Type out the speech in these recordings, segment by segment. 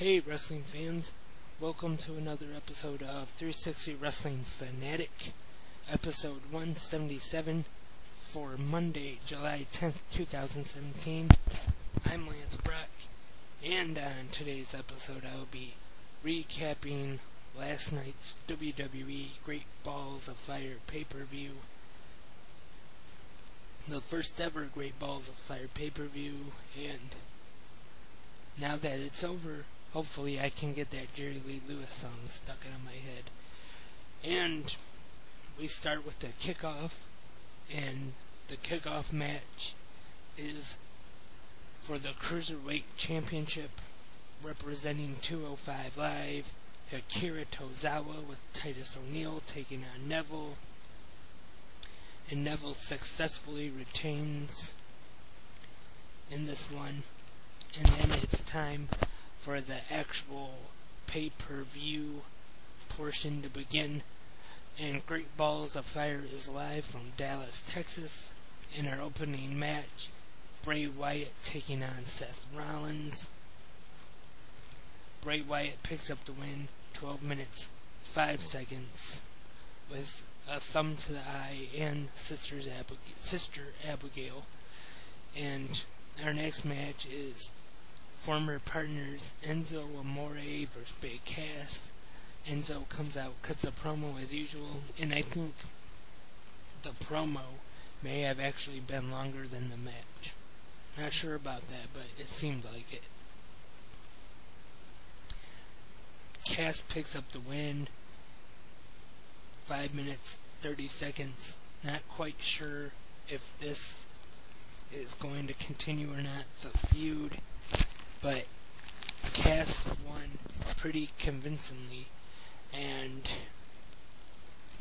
Hey, wrestling fans. Welcome to another episode of 360 Wrestling Fanatic, episode 177 for Monday, July 10th, 2017. I'm Lance Brock, and on today's episode, I'll be recapping last night's WWE Great Balls of Fire pay per view. The first ever Great Balls of Fire pay per view, and now that it's over, hopefully I can get that Jerry Lee Lewis song stuck in my head. And we start with the kickoff, and the kickoff match is for the Cruiserweight Championship representing 205 Live. Akira Tozawa with Titus O'Neil taking on Neville. And Neville successfully retains in this one. And then it's time for the actual pay per view portion to begin. And Great Balls of Fire is live from Dallas, Texas. In our opening match, Bray Wyatt taking on Seth Rollins. Bray Wyatt picks up the win, 12 minutes, 5 seconds, with a thumb to the eye and Sister Abigail. And our next match is former partners Enzo Amore versus Big Cass. Enzo comes out, cuts a promo as usual, and I think the promo may have actually been longer than the match. Not sure about that, but it seemed like it. Cass picks up the win. 5 minutes, 30 seconds. Not quite sure if this is going to continue or not, the feud. But Cass won pretty convincingly, and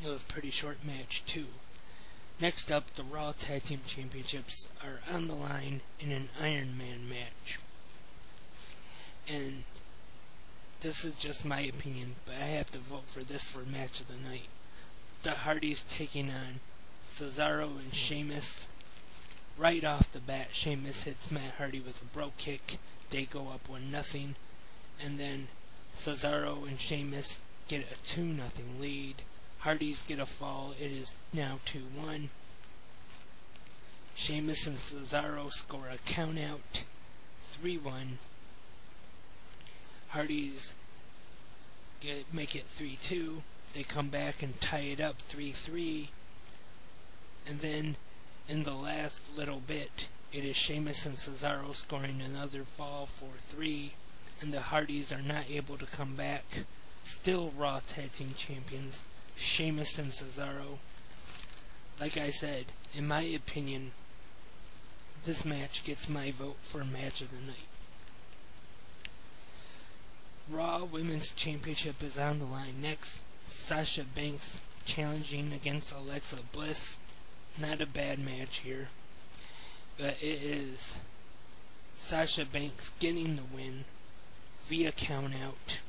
it was a pretty short match too. Next up, the Raw Tag Team Championships are on the line in an Iron Man match. And this is just my opinion, but I have to vote for this for match of the night. The Hardys taking on Cesaro and Sheamus. Right off the bat, Sheamus hits Matt Hardy with a Brogue Kick they go up one nothing, and then Cesaro and Sheamus get a two nothing lead. Hardys get a fall. It is now two one. Sheamus and Cesaro score a count out, three one. Hardys get make it three two. They come back and tie it up three three. And then in the last little bit, it is Sheamus and Cesaro scoring another fall for three, and the Hardys are not able to come back. Still Raw Tag Team Champions, Sheamus and Cesaro. Like I said, in my opinion, this match gets my vote for match of the night. Raw Women's Championship is on the line next. Sasha Banks challenging against Alexa Bliss. Not a bad match here but it is Sasha Banks getting the win via countout.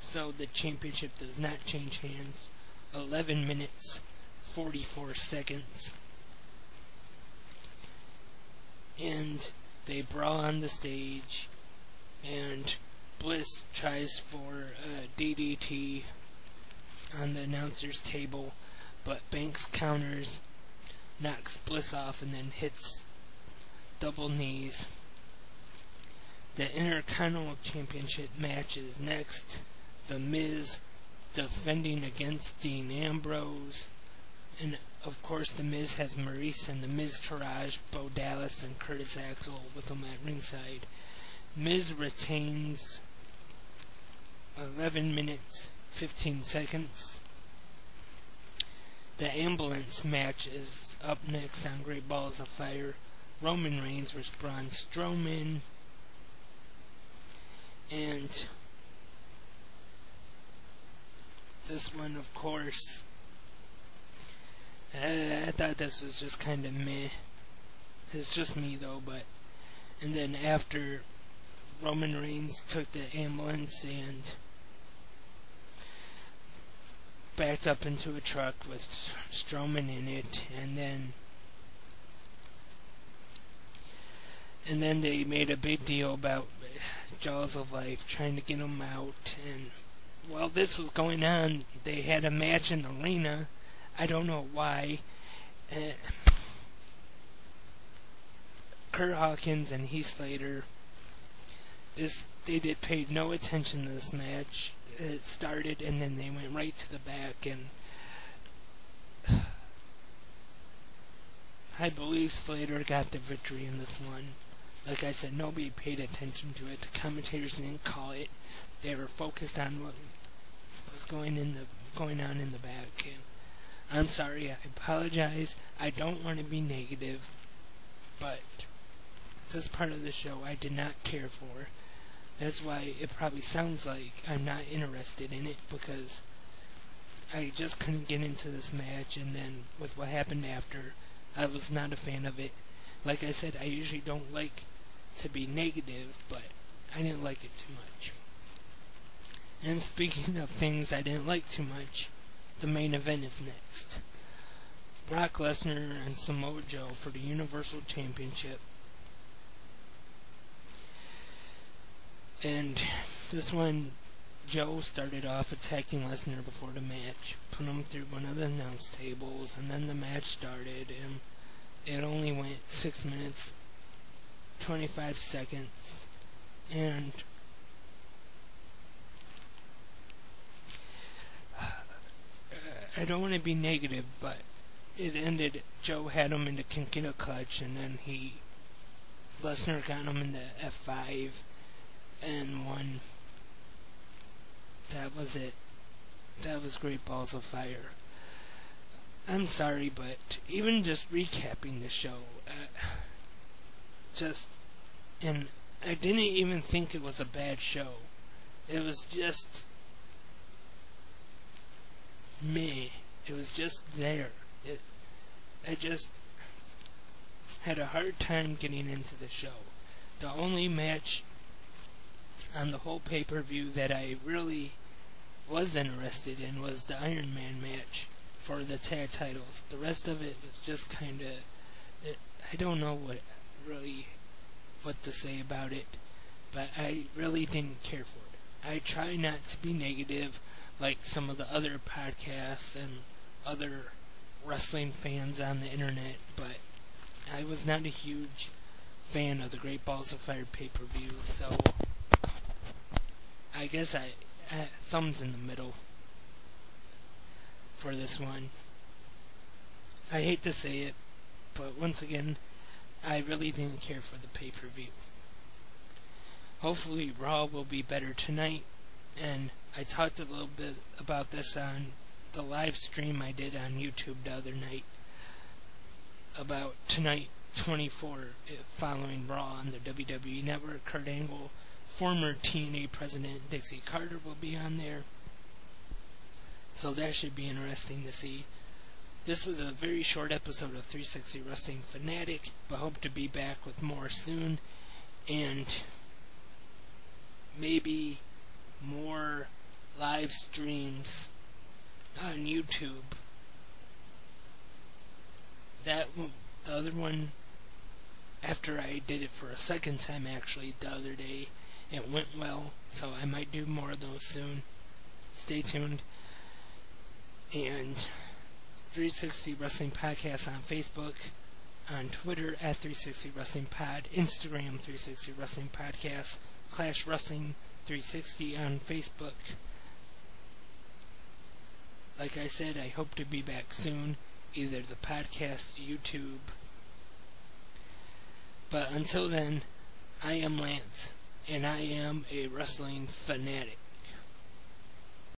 So the championship does not change hands. 11 minutes, 44 seconds. And they brawl on the stage, and Bliss tries for uh, a DDT on the announcer's table, but Banks counters knocks Bliss off and then hits double knees. The Intercontinental Championship match is next. The Miz defending against Dean Ambrose. And of course, The Miz has Maryse and The Miztourage, Bo Dallas, and Curtis Axel with them at ringside. Miz retains 11 minutes, 15 seconds. The ambulance match is up next on Great Balls of Fire. Roman Reigns versus Braun Strowman. And this one, of course, uh, I thought this was just kind of meh. It's just me though, but and then after Roman Reigns took the ambulance and backed up into a truck with Strowman in it, and then and then they made a big deal about Jaws of Life, trying to get him out. And while this was going on, they had a match in the arena. I don't know why. Uh, Kurt Hawkins and Heath Slater. This they did paid no attention to this match. It started and then they went right to the back and I believe Slater got the victory in this one. Like I said, nobody paid attention to it. The commentators didn't call it. They were focused on what was going in the going on in the back. And I'm sorry. I apologize. I don't want to be negative, but this part of the show I did not care for. That's why it probably sounds like I'm not interested in it because I just couldn't get into this match, and then with what happened after, I was not a fan of it. Like I said, I usually don't like to be negative, but I didn't like it too much. And speaking of things I didn't like too much, the main event is next. Brock Lesnar and Samoa Joe for the Universal Championship. And this one, Joe started off attacking Lesnar before the match, put him through one of the announce tables, and then the match started, and it only went 6 minutes, 25 seconds, and I don't want to be negative, but it ended. Joe had him in the Coquina clutch, and then he Lesnar got him in the F5 and one. that was it. That was Great Balls of Fire. I'm sorry, but even just recapping the show, uh, just, and I didn't even think it was a bad show. It was just me. It was just there. It, I just had a hard time getting into the show. The only match on the whole pay per view that I really was interested in was the Iron Man match for the tag titles. The rest of it was just kind of. I don't know what really what to say about it, but I really didn't care for it. I try not to be negative like some of the other podcasts and other wrestling fans on the internet, but I was not a huge fan of the Great Balls of Fire pay per view, so I guess I, I thumbs in the middle for this one. I hate to say it, but once again, I really didn't care for the pay per view. Hopefully, Raw will be better tonight, and I talked a little bit about this on the live stream I did on YouTube the other night about tonight 24 eh, following Raw on the WWE Network. Kurt Angle former TNA president Dixie Carter will be on there. So that should be interesting to see. This was a very short episode of 360 Wrestling Fanatic, but hope to be back with more soon. And maybe more live streams on YouTube. That the other one after I did it for a second time actually the other day it went well, so I might do more of those soon. Stay tuned. And 360 Wrestling Podcast on Facebook, on Twitter at 360 Wrestling Pod, Instagram 360 Wrestling Podcast, Clash Wrestling 360 on Facebook. Like I said, I hope to be back soon, either the podcast, YouTube. But until then, I am Lance and I am a wrestling fanatic.